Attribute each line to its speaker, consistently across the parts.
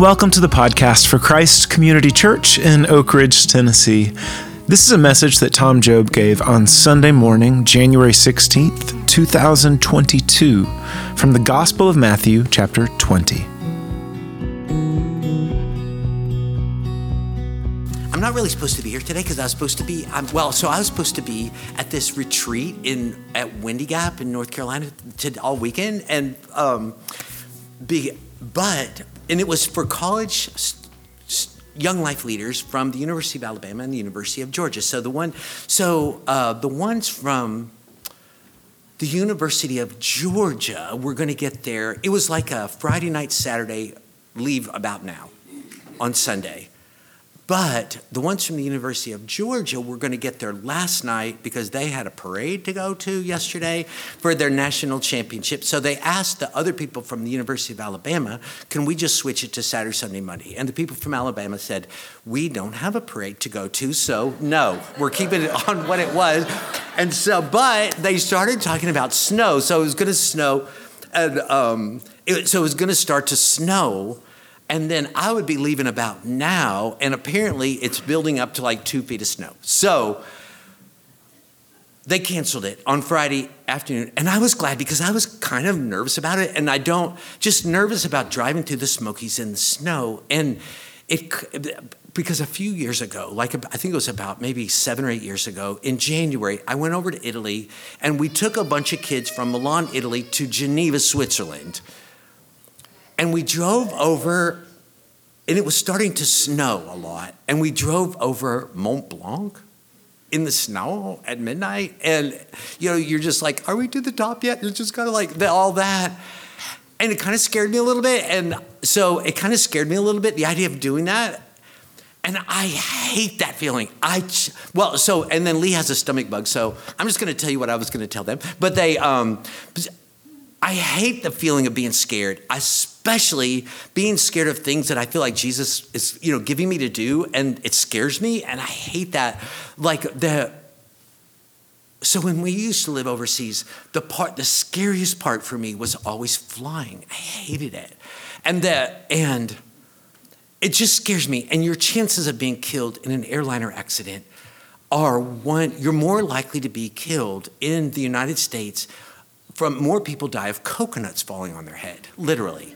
Speaker 1: welcome to the podcast for Christ Community Church in Oak Ridge, Tennessee. This is a message that Tom Job gave on Sunday morning, January 16th, 2022, from the Gospel of Matthew, chapter 20.
Speaker 2: I'm not really supposed to be here today because I was supposed to be, I'm, well, so I was supposed to be at this retreat in at Windy Gap in North Carolina to, all weekend, and um, be, but and it was for college young life leaders from the University of Alabama and the University of Georgia. So the one, so uh, the ones from the University of Georgia were going to get there. It was like a Friday night, Saturday, leave about now on Sunday. But the ones from the University of Georgia were going to get there last night because they had a parade to go to yesterday for their national championship. So they asked the other people from the University of Alabama, can we just switch it to Saturday, Sunday, Monday? And the people from Alabama said, we don't have a parade to go to, so no, we're keeping it on what it was. And so, but they started talking about snow. So it was going to snow. And um, it, so it was going to start to snow and then I would be leaving about now, and apparently it's building up to like two feet of snow. So they canceled it on Friday afternoon, and I was glad because I was kind of nervous about it, and I don't just nervous about driving through the Smokies in the snow, and it because a few years ago, like I think it was about maybe seven or eight years ago, in January, I went over to Italy, and we took a bunch of kids from Milan, Italy, to Geneva, Switzerland and we drove over, and it was starting to snow a lot. And we drove over Mont Blanc in the snow at midnight. And, you know, you're just like, are we to the top yet? It's just kind of like all that. And it kind of scared me a little bit. And so it kind of scared me a little bit, the idea of doing that. And I hate that feeling. I well, so and then Lee has a stomach bug, so I'm just going to tell you what I was going to tell them. But they, um, I hate the feeling of being scared, especially being scared of things that I feel like Jesus is, you know, giving me to do, and it scares me, and I hate that. Like the so when we used to live overseas, the part, the scariest part for me was always flying. I hated it, and the and it just scares me. And your chances of being killed in an airliner accident are one. You're more likely to be killed in the United States from more people die of coconuts falling on their head, literally.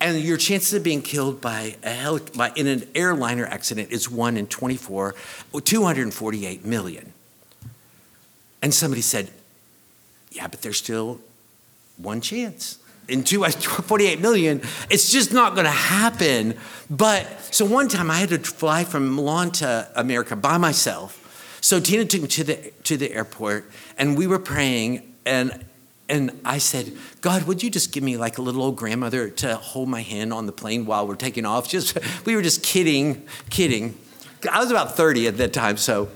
Speaker 2: And your chances of being killed by a heli- by, in an airliner accident is one in 24, 248 million. And somebody said, yeah, but there's still one chance. In 248 million, it's just not going to happen. But so one time I had to fly from Milan to America by myself. So Tina took me to the to the airport, and we were praying, and and I said, God, would you just give me like a little old grandmother to hold my hand on the plane while we're taking off? Just we were just kidding, kidding. I was about 30 at that time, so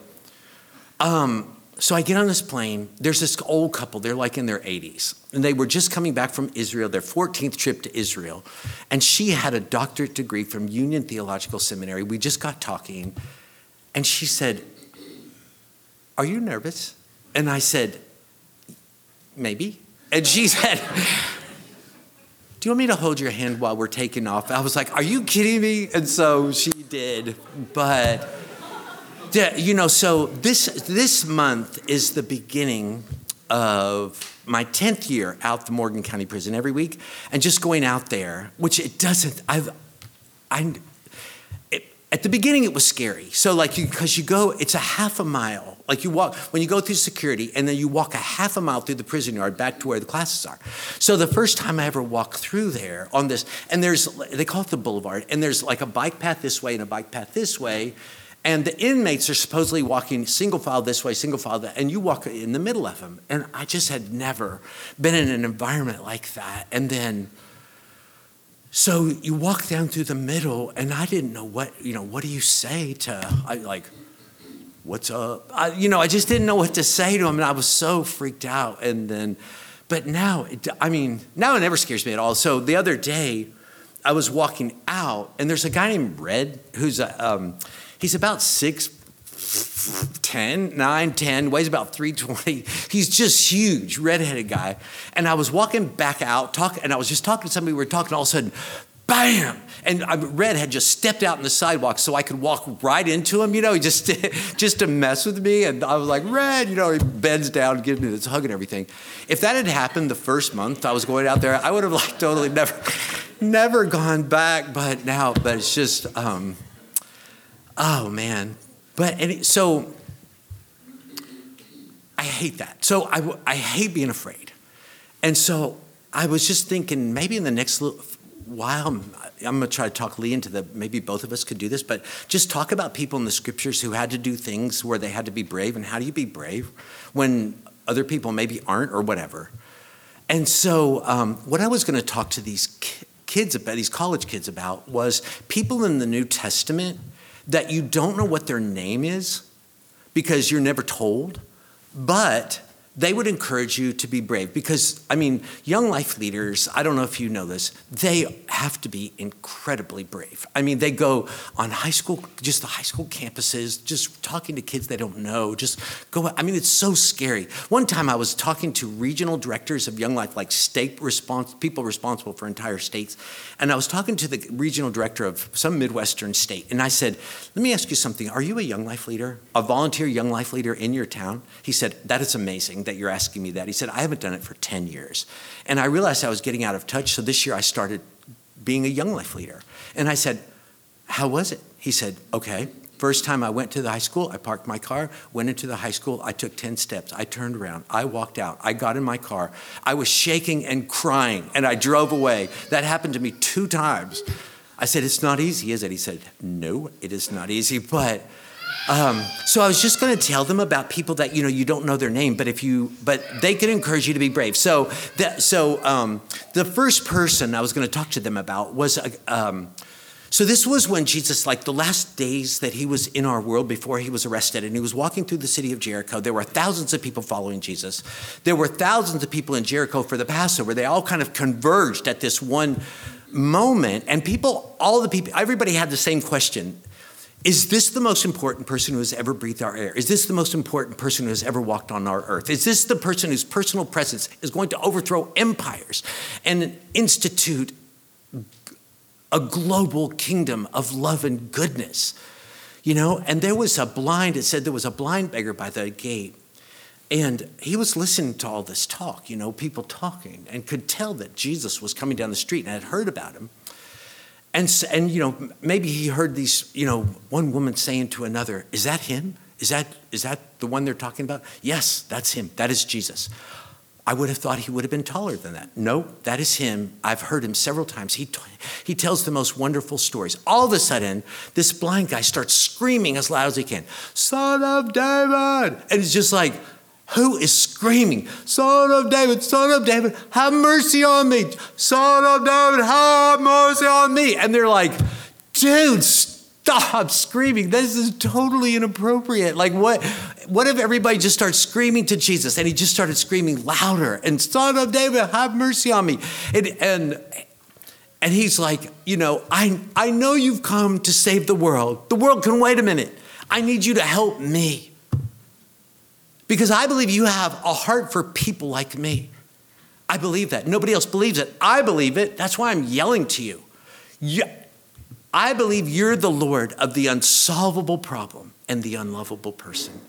Speaker 2: um, so I get on this plane. There's this old couple, they're like in their 80s. And they were just coming back from Israel, their 14th trip to Israel. And she had a doctorate degree from Union Theological Seminary. We just got talking. And she said, Are you nervous? And I said, maybe. And she said, Do you want me to hold your hand while we're taking off? I was like, Are you kidding me? And so she did. But, you know, so this, this month is the beginning of my 10th year out the Morgan County Prison every week and just going out there, which it doesn't, I've, I, at the beginning it was scary. So like, because you, you go, it's a half a mile like you walk, when you go through security and then you walk a half a mile through the prison yard back to where the classes are. So the first time I ever walked through there on this, and there's, they call it the boulevard, and there's like a bike path this way and a bike path this way. And the inmates are supposedly walking single file this way, single file that, and you walk in the middle of them. And I just had never been in an environment like that. And then, so you walk down through the middle, and I didn't know what, you know, what do you say to, I like, what's up? I, you know, I just didn't know what to say to him, and I was so freaked out. And then, but now, it, I mean, now it never scares me at all. So the other day, I was walking out, and there's a guy named Red who's a, um, he's about six 10, 9, 10, weighs about 320. He's just huge, redheaded guy. And I was walking back out, talk, and I was just talking to somebody, we were talking, all of a sudden, bam. And Red had just stepped out on the sidewalk so I could walk right into him, you know, just, just to mess with me. And I was like, Red, you know, he bends down, gives me this hug and everything. If that had happened the first month I was going out there, I would have like totally never, never gone back. But now, but it's just, um, oh man. But it, so I hate that. So I, I hate being afraid. And so I was just thinking maybe in the next little while, I'm, I'm going to try to talk Lee into the, maybe both of us could do this, but just talk about people in the scriptures who had to do things where they had to be brave and how do you be brave when other people maybe aren't or whatever. And so um, what I was going to talk to these kids about, these college kids about was people in the New Testament that you don't know what their name is because you're never told but they would encourage you to be brave because, I mean, young life leaders, I don't know if you know this, they have to be incredibly brave. I mean, they go on high school, just the high school campuses, just talking to kids they don't know, just go, I mean, it's so scary. One time I was talking to regional directors of Young Life, like state response, people responsible for entire states, and I was talking to the regional director of some Midwestern state, and I said, let me ask you something. Are you a Young Life leader, a volunteer Young Life leader in your town? He said, that is amazing that you're asking me that. He said, I haven't done it for 10 years. And I realized I was getting out of touch. So this year I started being a Young Life leader. And I said, How was it? He said, Okay. First time I went to the high school, I parked my car, went into the high school, I took 10 steps, I turned around, I walked out, I got in my car, I was shaking and crying, and I drove away. That happened to me two times. I said, It's not easy, is it? He said, No, it is not easy, but um, so I was just going to tell them about people that you know you don't know their name, but if you but they could encourage you to be brave. So that so um, the first person I was going to talk to them about was uh, um, so this was when Jesus, like the last days that he was in our world before he was arrested, and he was walking through the city of Jericho. There were thousands of people following Jesus. There were thousands of people in Jericho for the Passover. They all kind of converged at this one moment, and people, all the people, everybody had the same question is this the most important person who has ever breathed our air? Is this the most important person who has ever walked on our earth? Is this the person whose personal presence is going to overthrow empires and institute a global kingdom of love and goodness? You know, and there was a blind, it said there was a blind beggar by the gate. And he was listening to all this talk, you know, people talking, and could tell that Jesus was coming down the street and had heard about him. And, and, you know, maybe he heard these, you know, one woman saying to another, Is that him? Is that, is that the one they're talking about? Yes, that's him. That is Jesus. I would have thought he would have been taller than that. No, that is him. I've heard him several times. He, he tells the most wonderful stories. All of a sudden, this blind guy starts screaming as loud as he can, Son of David! And it's just like, who is screaming, Son of David, Son of David, have mercy on me. Son of David, have mercy on me. And they're like, dude, stop screaming. This is totally inappropriate. Like, what, what if everybody just starts screaming to Jesus? And he just started screaming louder, and Son of David, have mercy on me. And, and, and he's like, you know, I, I know you've come to save the world. The world can wait a minute. I need you to help me. Because I believe you have a heart for people like me. I believe that. Nobody else believes it. I believe it. That's why I'm yelling to you. I believe you're the Lord of the unsolvable problem and the unlovable person.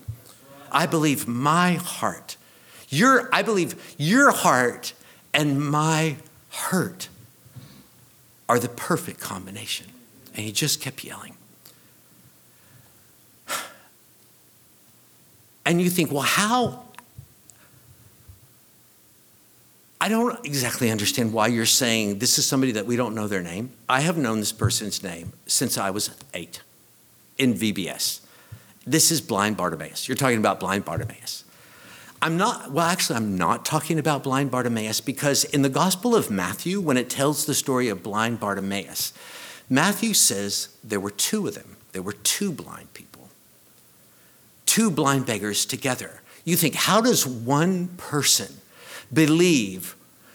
Speaker 2: I believe my heart, your, I believe your heart and my hurt are the perfect combination. And he just kept yelling. And you think, well, how? I don't exactly understand why you're saying this is somebody that we don't know their name. I have known this person's name since I was eight in VBS. This is blind Bartimaeus. You're talking about blind Bartimaeus. I'm not, well, actually, I'm not talking about blind Bartimaeus because in the Gospel of Matthew, when it tells the story of blind Bartimaeus, Matthew says there were two of them. There were two blind people two blind beggars together. You think, how does one person believe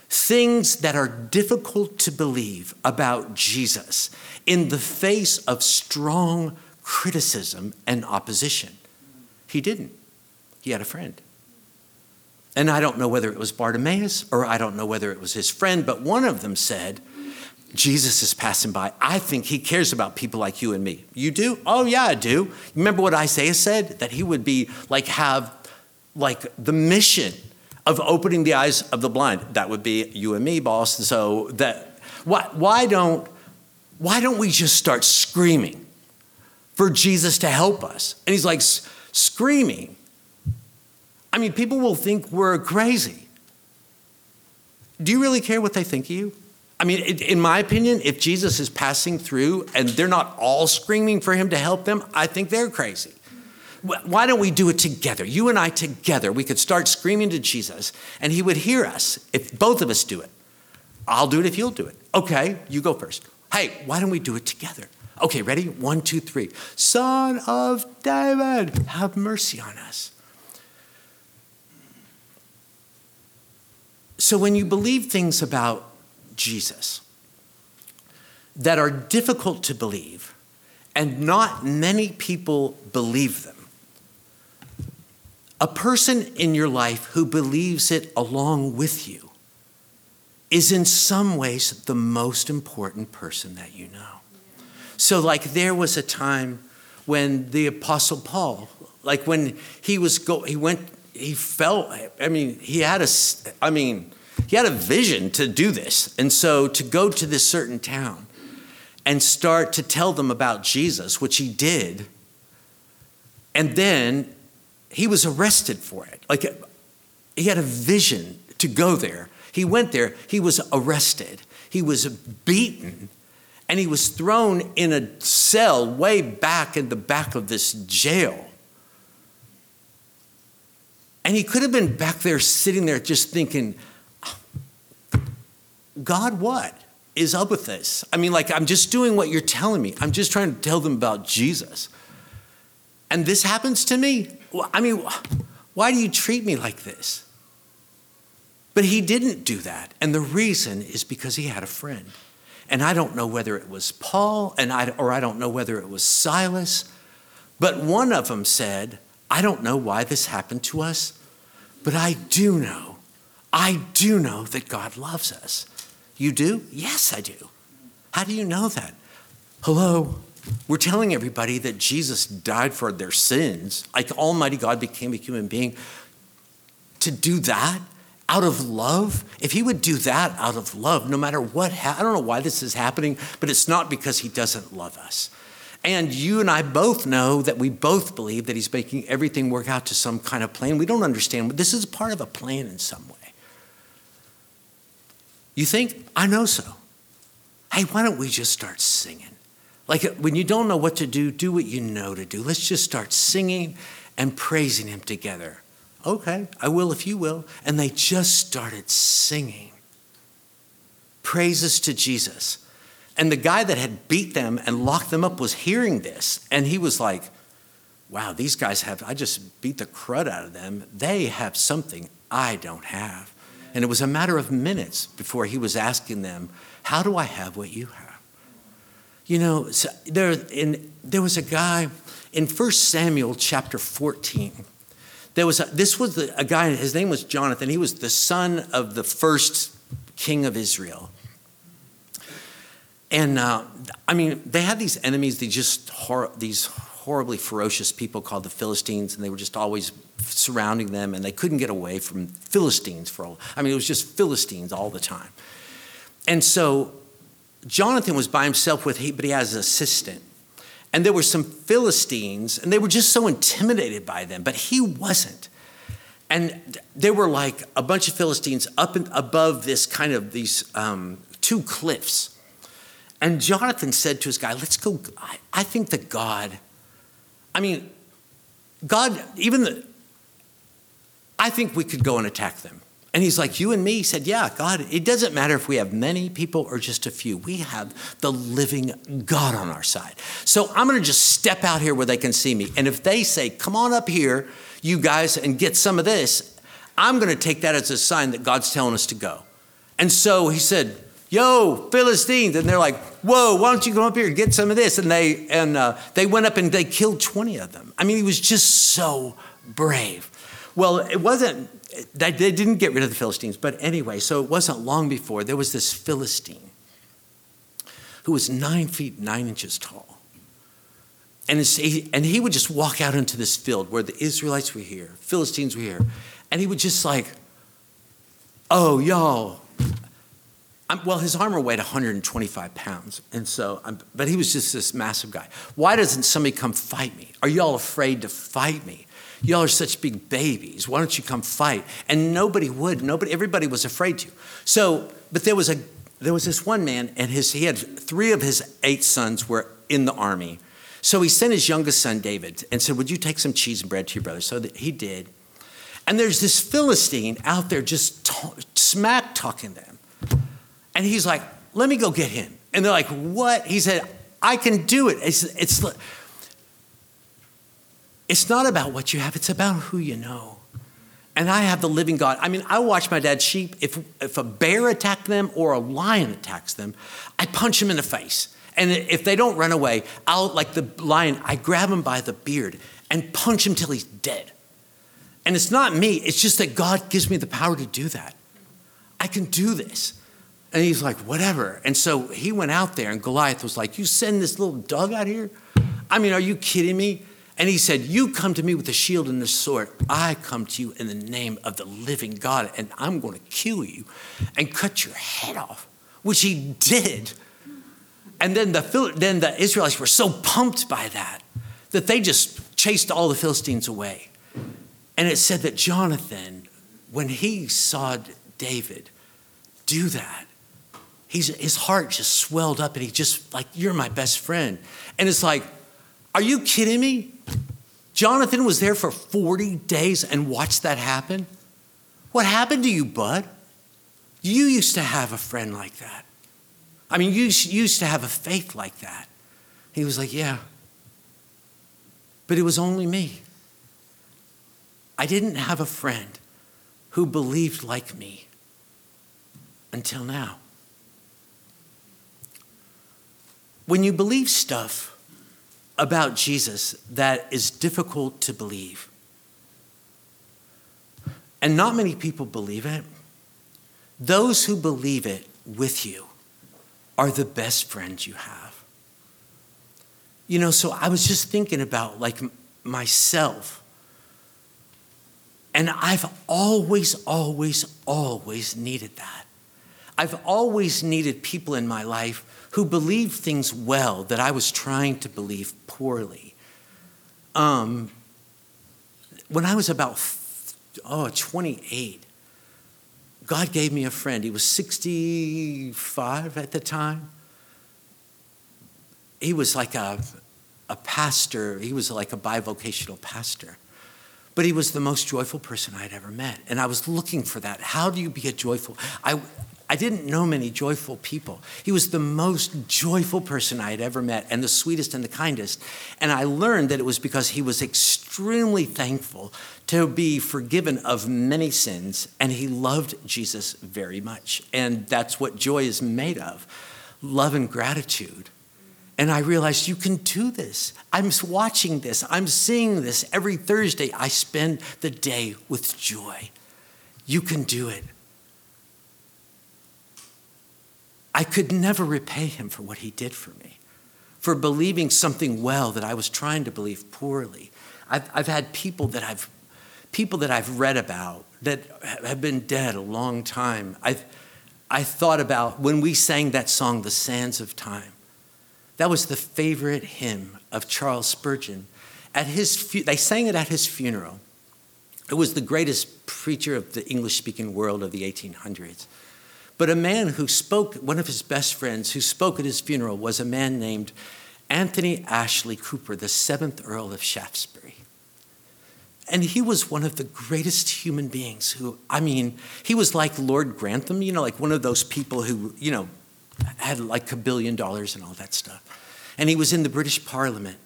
Speaker 2: things that are difficult to believe about Jesus in the face of strong criticism and opposition? He didn't. He had a friend. And I don't know whether it was Bartimaeus or I don't know whether it was his friend, but one of them said, Jesus is passing by. I think he cares about people like you and me. You do? Oh, yeah, I do. Remember what Isaiah said? That he would be like, have like the mission of opening the eyes of the blind. That would be you and me, boss. So that, why, why don't, why don't we just start screaming for Jesus to help us? And he's like, screaming. I mean, people will think we're crazy. Do you really care what they think of you? I mean, in my opinion, if Jesus is passing through and they're not all screaming for him to help them, I think they're crazy. Why don't we do it together? You and I together. We could start screaming to Jesus and he would hear us if both of us do it. I'll do it if you'll do it. Okay, you go first. Hey, why don't we do it together? Okay, ready? One, two, three. Son of David, have mercy on us. So when you believe things about Jesus that are difficult to believe, and not many people believe them. A person in your life who believes it along with you is in some ways the most important person that you know. So, like, there was a time when the Apostle Paul, like when he was go, he went, he felt. I mean, he had a, I mean, he had a vision to do this. And so to go to this certain town and start to tell them about Jesus, which he did, and then he was arrested for it. Like he had a vision to go there. He went there, he was arrested, he was beaten, and he was thrown in a cell way back in the back of this jail. And he could have been back there sitting there just thinking, God, what is up with this? I mean, like, I'm just doing what you're telling me. I'm just trying to tell them about Jesus. And this happens to me. I mean, why do you treat me like this? But he didn't do that. And the reason is because he had a friend. And I don't know whether it was Paul and I, or I don't know whether it was Silas, but one of them said, I don't know why this happened to us, but I do know, I do know that God loves us. You do? Yes, I do. How do you know that? Hello? We're telling everybody that Jesus died for their sins, like Almighty God became a human being. To do that out of love, if He would do that out of love, no matter what, ha- I don't know why this is happening, but it's not because He doesn't love us. And you and I both know that we both believe that He's making everything work out to some kind of plan. We don't understand, but this is part of a plan in some way. You think? I know so. Hey, why don't we just start singing? Like uh, when you don't know what to do, do what you know to do. Let's just start singing and praising Him together. Okay, I will if you will. And they just started singing praises to Jesus. And the guy that had beat them and locked them up was hearing this. And he was like, wow, these guys have, I just beat the crud out of them. They have something I don't have. And it was a matter of minutes before he was asking them, How do I have what you have? You know, so there, in, there was a guy in 1 Samuel chapter 14. There was a, this was the, a guy, his name was Jonathan. He was the son of the first king of Israel. And uh, I mean, they had these enemies, they just hor- these horribly ferocious people called the Philistines, and they were just always surrounding them, and they couldn't get away from Philistines for all. I mean, it was just Philistines all the time. And so Jonathan was by himself with, but he has an assistant. And there were some Philistines, and they were just so intimidated by them, but he wasn't. And there were like a bunch of Philistines up and above this kind of these um, two cliffs. And Jonathan said to his guy, Let's go. I, I think that God I mean, God, even the, I think we could go and attack them. And he's like, You and me? He said, Yeah, God, it doesn't matter if we have many people or just a few. We have the living God on our side. So I'm going to just step out here where they can see me. And if they say, Come on up here, you guys, and get some of this, I'm going to take that as a sign that God's telling us to go. And so he said, yo, Philistines. And they're like, whoa, why don't you come up here and get some of this? And they, and, uh, they went up and they killed 20 of them. I mean, he was just so brave. Well, it wasn't, they didn't get rid of the Philistines, but anyway, so it wasn't long before there was this Philistine who was nine feet nine inches tall. And, he, and he would just walk out into this field where the Israelites were here, Philistines were here, and he would just like, oh, y'all. I'm, well, his armor weighed 125 pounds, and so, I'm, but he was just this massive guy. Why doesn't somebody come fight me? Are y'all afraid to fight me? Y'all are such big babies. Why don't you come fight? And nobody would. Nobody. Everybody was afraid to. So, but there was a there was this one man, and his he had three of his eight sons were in the army. So he sent his youngest son David and said, "Would you take some cheese and bread to your brother?" So he did. And there's this Philistine out there just smack talking them, and he's like, "Let me go get him." And they're like, "What?" He said, "I can do it." It's it's it's not about what you have, it's about who you know. And I have the living God. I mean, I watch my dad's sheep. If, if a bear attacked them or a lion attacks them, I punch him in the face. And if they don't run away, I'll, like the lion, I grab him by the beard and punch him till he's dead. And it's not me, it's just that God gives me the power to do that. I can do this. And he's like, whatever. And so he went out there, and Goliath was like, You send this little dog out here? I mean, are you kidding me? And he said, You come to me with a shield and a sword. I come to you in the name of the living God, and I'm going to kill you and cut your head off, which he did. And then the, then the Israelites were so pumped by that that they just chased all the Philistines away. And it said that Jonathan, when he saw David do that, he's, his heart just swelled up and he just, like, You're my best friend. And it's like, Are you kidding me? Jonathan was there for 40 days and watched that happen. What happened to you, bud? You used to have a friend like that. I mean, you used to have a faith like that. He was like, Yeah. But it was only me. I didn't have a friend who believed like me until now. When you believe stuff, about Jesus that is difficult to believe. And not many people believe it. Those who believe it with you are the best friends you have. You know, so I was just thinking about like myself. And I've always, always, always needed that. I've always needed people in my life who believed things well that I was trying to believe poorly. Um, when I was about oh, 28, God gave me a friend. He was 65 at the time. He was like a, a pastor, he was like a bivocational pastor. But he was the most joyful person I'd ever met. And I was looking for that. How do you be a joyful? I, I didn't know many joyful people. He was the most joyful person I had ever met and the sweetest and the kindest. And I learned that it was because he was extremely thankful to be forgiven of many sins and he loved Jesus very much. And that's what joy is made of love and gratitude. And I realized you can do this. I'm watching this, I'm seeing this every Thursday. I spend the day with joy. You can do it. I could never repay him for what he did for me, for believing something well that I was trying to believe poorly. I've, I've had people that I've people that I've read about that have been dead a long time. I've I thought about when we sang that song, The Sands of Time. That was the favorite hymn of Charles Spurgeon. At his, they sang it at his funeral. It was the greatest preacher of the English speaking world of the 1800s. But a man who spoke, one of his best friends who spoke at his funeral was a man named Anthony Ashley Cooper, the seventh Earl of Shaftesbury. And he was one of the greatest human beings who, I mean, he was like Lord Grantham, you know, like one of those people who, you know, had like a billion dollars and all that stuff. And he was in the British Parliament.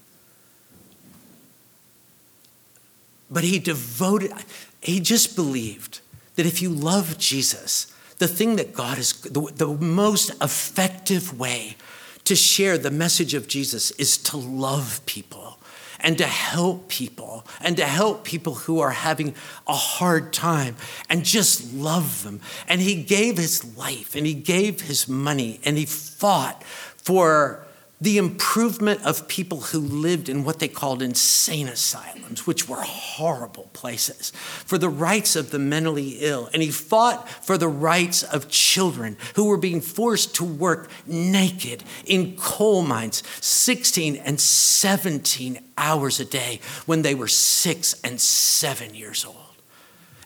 Speaker 2: But he devoted, he just believed that if you love Jesus, the thing that God is, the, the most effective way to share the message of Jesus is to love people and to help people and to help people who are having a hard time and just love them. And he gave his life and he gave his money and he fought for the improvement of people who lived in what they called insane asylums, which were horrible places, for the rights of the mentally ill. And he fought for the rights of children who were being forced to work naked in coal mines 16 and 17 hours a day when they were six and seven years old.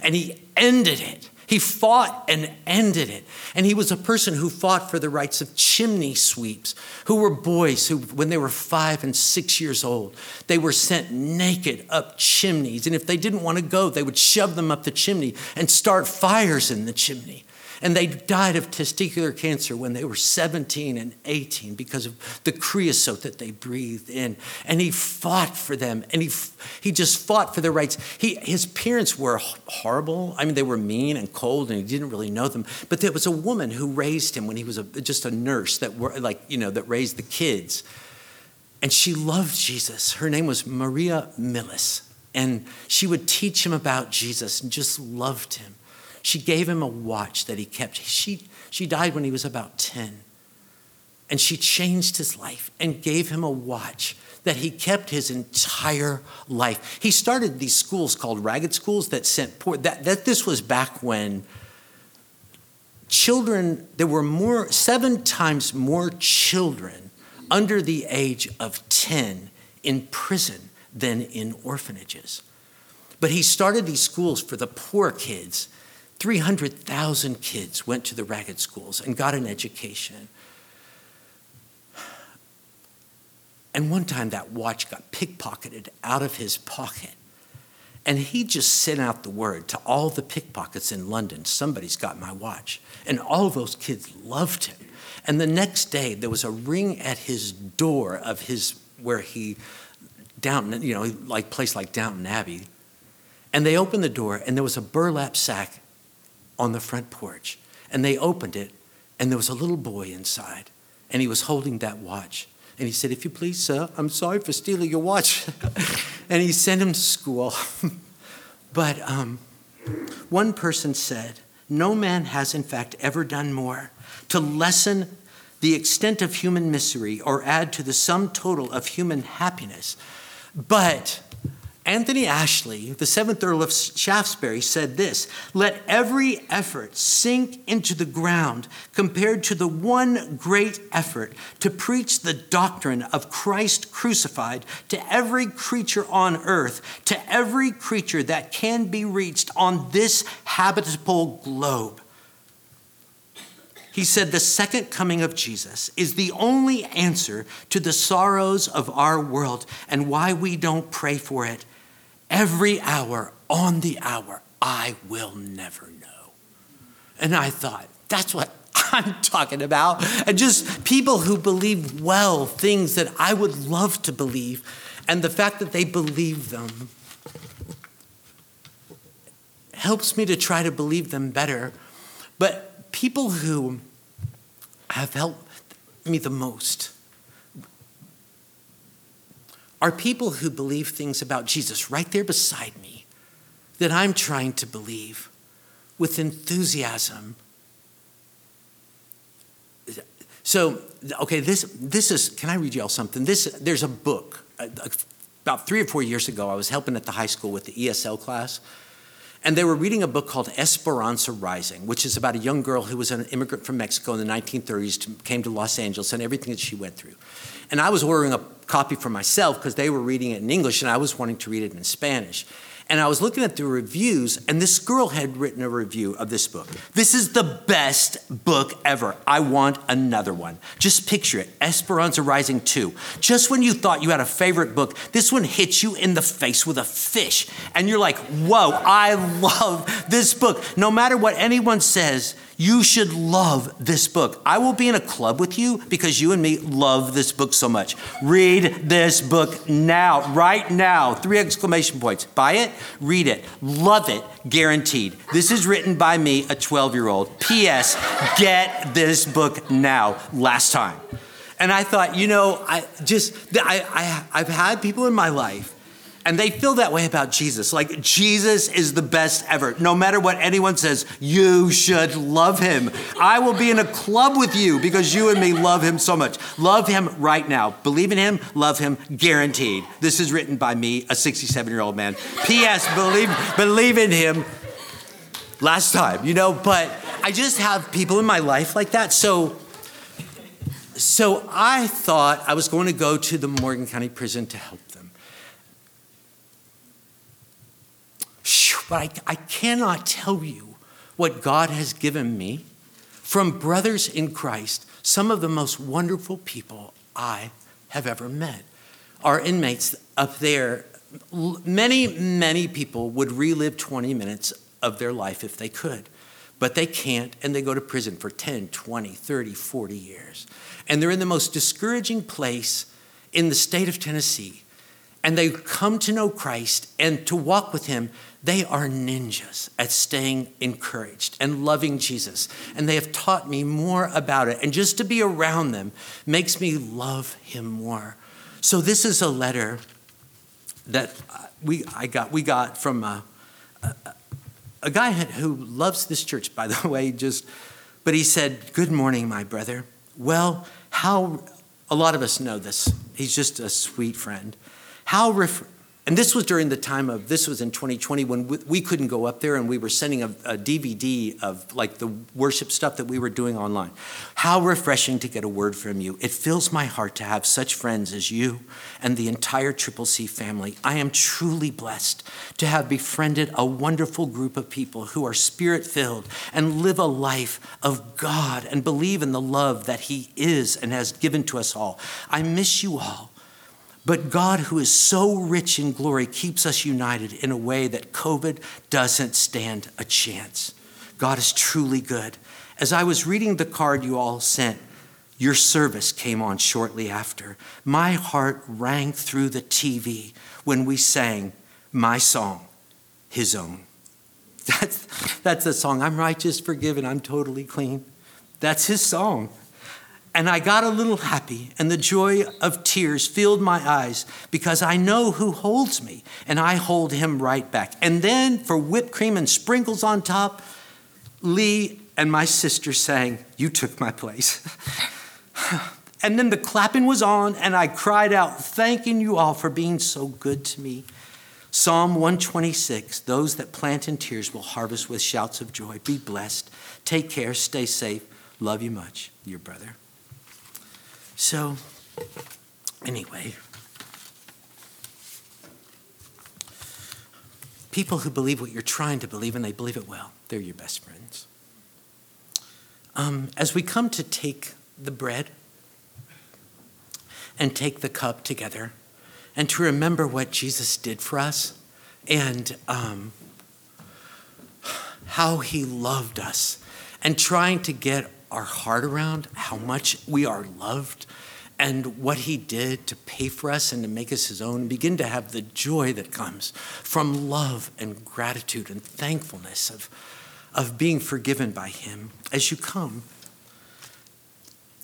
Speaker 2: And he ended it he fought and ended it. And he was a person who fought for the rights of chimney sweeps, who were boys who, when they were five and six years old, they were sent naked up chimneys. And if they didn't want to go, they would shove them up the chimney and start fires in the chimney. And they died of testicular cancer when they were 17 and 18 because of the creosote that they breathed in. And he fought for them and he, he just fought for their rights. He, his parents were horrible. I mean, they were mean and cold and he didn't really know them. But there was a woman who raised him when he was a, just a nurse that were like, you know, that raised the kids. And she loved Jesus. Her name was Maria Millis. And she would teach him about Jesus and just loved him. She gave him a watch that he kept. She, she died when he was about 10. And she changed his life and gave him a watch that he kept his entire life. He started these schools called ragged schools that sent poor, that, that this was back when children, there were more, seven times more children under the age of 10 in prison than in orphanages. But he started these schools for the poor kids 300,000 kids went to the ragged schools and got an education. And one time that watch got pickpocketed out of his pocket. And he just sent out the word to all the pickpockets in London somebody's got my watch. And all of those kids loved him. And the next day, there was a ring at his door of his, where he, down, you know, like place like Downton Abbey. And they opened the door, and there was a burlap sack on the front porch. And they opened it, and there was a little boy inside, and he was holding that watch. And he said, If you please, sir, I'm sorry for stealing your watch. and he sent him to school. but um, one person said, No man has, in fact, ever done more to lessen the extent of human misery or add to the sum total of human happiness. But Anthony Ashley, the seventh Earl of Shaftesbury, said this Let every effort sink into the ground compared to the one great effort to preach the doctrine of Christ crucified to every creature on earth, to every creature that can be reached on this habitable globe. He said the second coming of Jesus is the only answer to the sorrows of our world and why we don't pray for it every hour, on the hour, I will never know. And I thought, that's what I'm talking about. And just people who believe well things that I would love to believe, and the fact that they believe them helps me to try to believe them better. But people who have helped me the most are people who believe things about Jesus right there beside me that I'm trying to believe with enthusiasm. So, okay, this, this is, can I read you all something? This, there's a book. Uh, about three or four years ago, I was helping at the high school with the ESL class, and they were reading a book called Esperanza Rising, which is about a young girl who was an immigrant from Mexico in the 1930s, to, came to Los Angeles, and everything that she went through. And I was ordering a copy for myself because they were reading it in English and I was wanting to read it in Spanish. And I was looking at the reviews, and this girl had written a review of this book. This is the best book ever. I want another one. Just picture it Esperanza Rising 2. Just when you thought you had a favorite book, this one hits you in the face with a fish. And you're like, whoa, I love this book. No matter what anyone says, you should love this book. I will be in a club with you because you and me love this book so much. Read this book now, right now. Three exclamation points. Buy it, read it, love it, guaranteed. This is written by me, a 12 year old. P.S. Get this book now. Last time. And I thought, you know, I just, I, I, I've had people in my life and they feel that way about Jesus. Like Jesus is the best ever. No matter what anyone says, you should love him. I will be in a club with you because you and me love him so much. Love him right now. Believe in him, love him, guaranteed. This is written by me, a 67 year old man. P.S. Believe, believe in him. Last time, you know, but I just have people in my life like that. So so I thought I was going to go to the Morgan County Prison to help them. But I, I cannot tell you what God has given me from brothers in Christ, some of the most wonderful people I have ever met. Our inmates up there, many, many people would relive 20 minutes of their life if they could, but they can't, and they go to prison for 10, 20, 30, 40 years. And they're in the most discouraging place in the state of Tennessee. And they come to know Christ and to walk with Him they are ninjas at staying encouraged and loving Jesus. And they have taught me more about it. And just to be around them makes me love him more. So this is a letter that we, I got, we got from a, a, a guy who loves this church, by the way, just, but he said, Good morning, my brother. Well, how, a lot of us know this. He's just a sweet friend. How, ref, and this was during the time of, this was in 2020 when we couldn't go up there and we were sending a, a, DVD of like the worship stuff that we were doing online. How refreshing to get a word from you. It fills my heart to have such friends as you and the entire Triple C family. I am truly blessed to have befriended a wonderful group of people who are spirit filled and live a life of God and believe in the love that He is and has given to us all. I miss you all. But God, who is so rich in glory, keeps us united in a way that COVID doesn't stand a chance. God is truly good. As I was reading the card you all sent, your service came on shortly after. My heart rang through the TV when we sang my song, His Own. That's, that's the song. I'm righteous, forgiven, I'm totally clean. That's His song. And I got a little happy, and the joy of tears filled my eyes because I know who holds me, and I hold him right back. And then, for whipped cream and sprinkles on top, Lee and my sister sang, You took my place. and then the clapping was on, and I cried out, thanking you all for being so good to me. Psalm 126 Those that plant in tears will harvest with shouts of joy. Be blessed. Take care. Stay safe. Love you much. Your brother. So, anyway, people who believe what you're trying to believe and they believe it well, they're your best friends. Um, as we come to take the bread and take the cup together and to remember what Jesus did for us and um, how he loved us and trying to get our heart around how much we are loved and what he did to pay for us and to make us his own, and begin to have the joy that comes from love and gratitude and thankfulness of, of being forgiven by him as you come.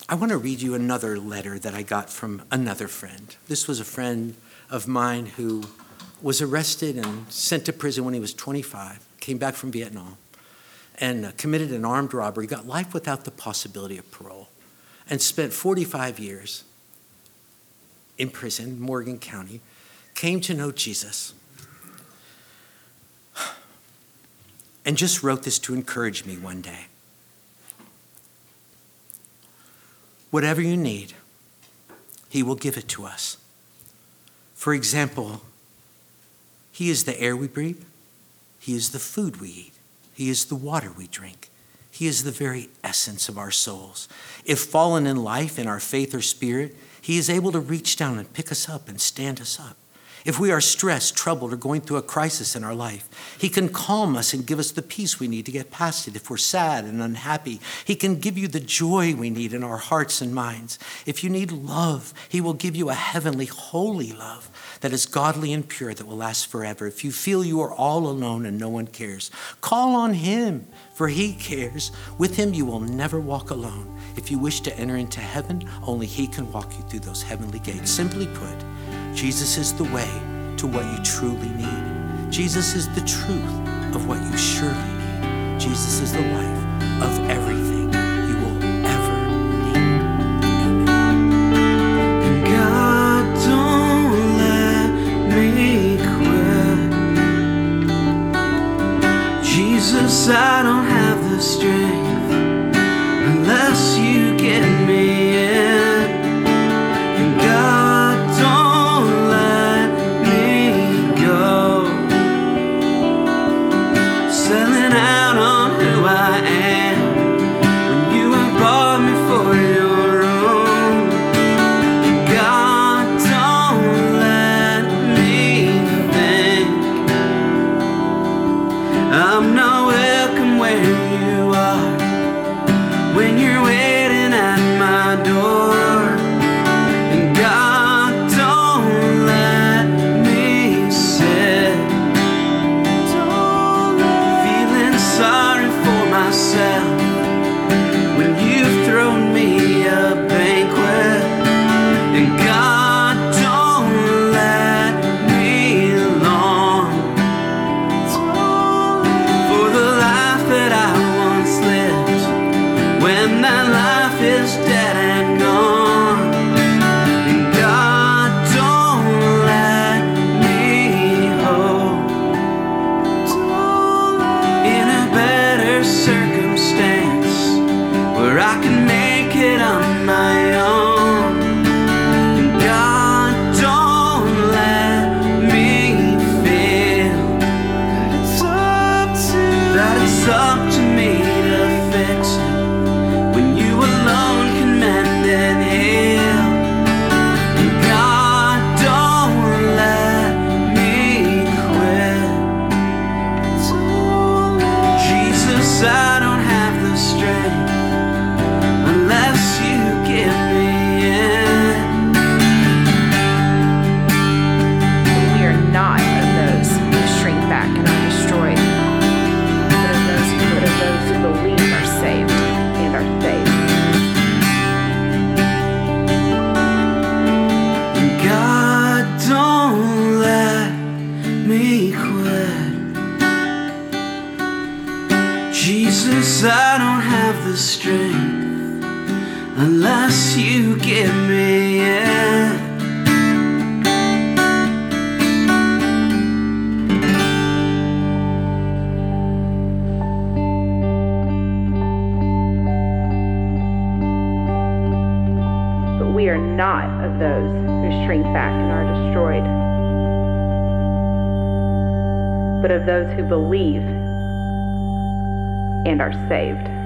Speaker 2: I want to read you another letter that I got from another friend. This was a friend of mine who was arrested and sent to prison when he was 25, came back from Vietnam and uh, committed an armed robbery, got life without the possibility of parole, and spent 45 years in prison, Morgan County, came to know Jesus. And just wrote this to encourage me one day. Whatever you need, He will give it to us. For example, He is the air we breathe, He is the food we eat. He is the water we drink. He is the very essence of our souls. If fallen in life, in our faith or spirit, He is able to reach down and pick us up and stand us up. If we are stressed, troubled, or going through a crisis in our life, He can calm us and give us the peace we need to get past it. If we're sad and unhappy, He can give you the joy we need in our hearts and minds. If you need love, He will give you a heavenly, holy love that is godly and pure that will last forever. If you feel you are all alone and no one cares, call on Him, for He cares. With Him, you will never walk alone. If you wish to enter into heaven, only He can walk you through those heavenly gates. Simply put, Jesus is the way to what you truly need. Jesus is the truth of what you surely need. Jesus is the life of
Speaker 3: every but of those who believe and are saved.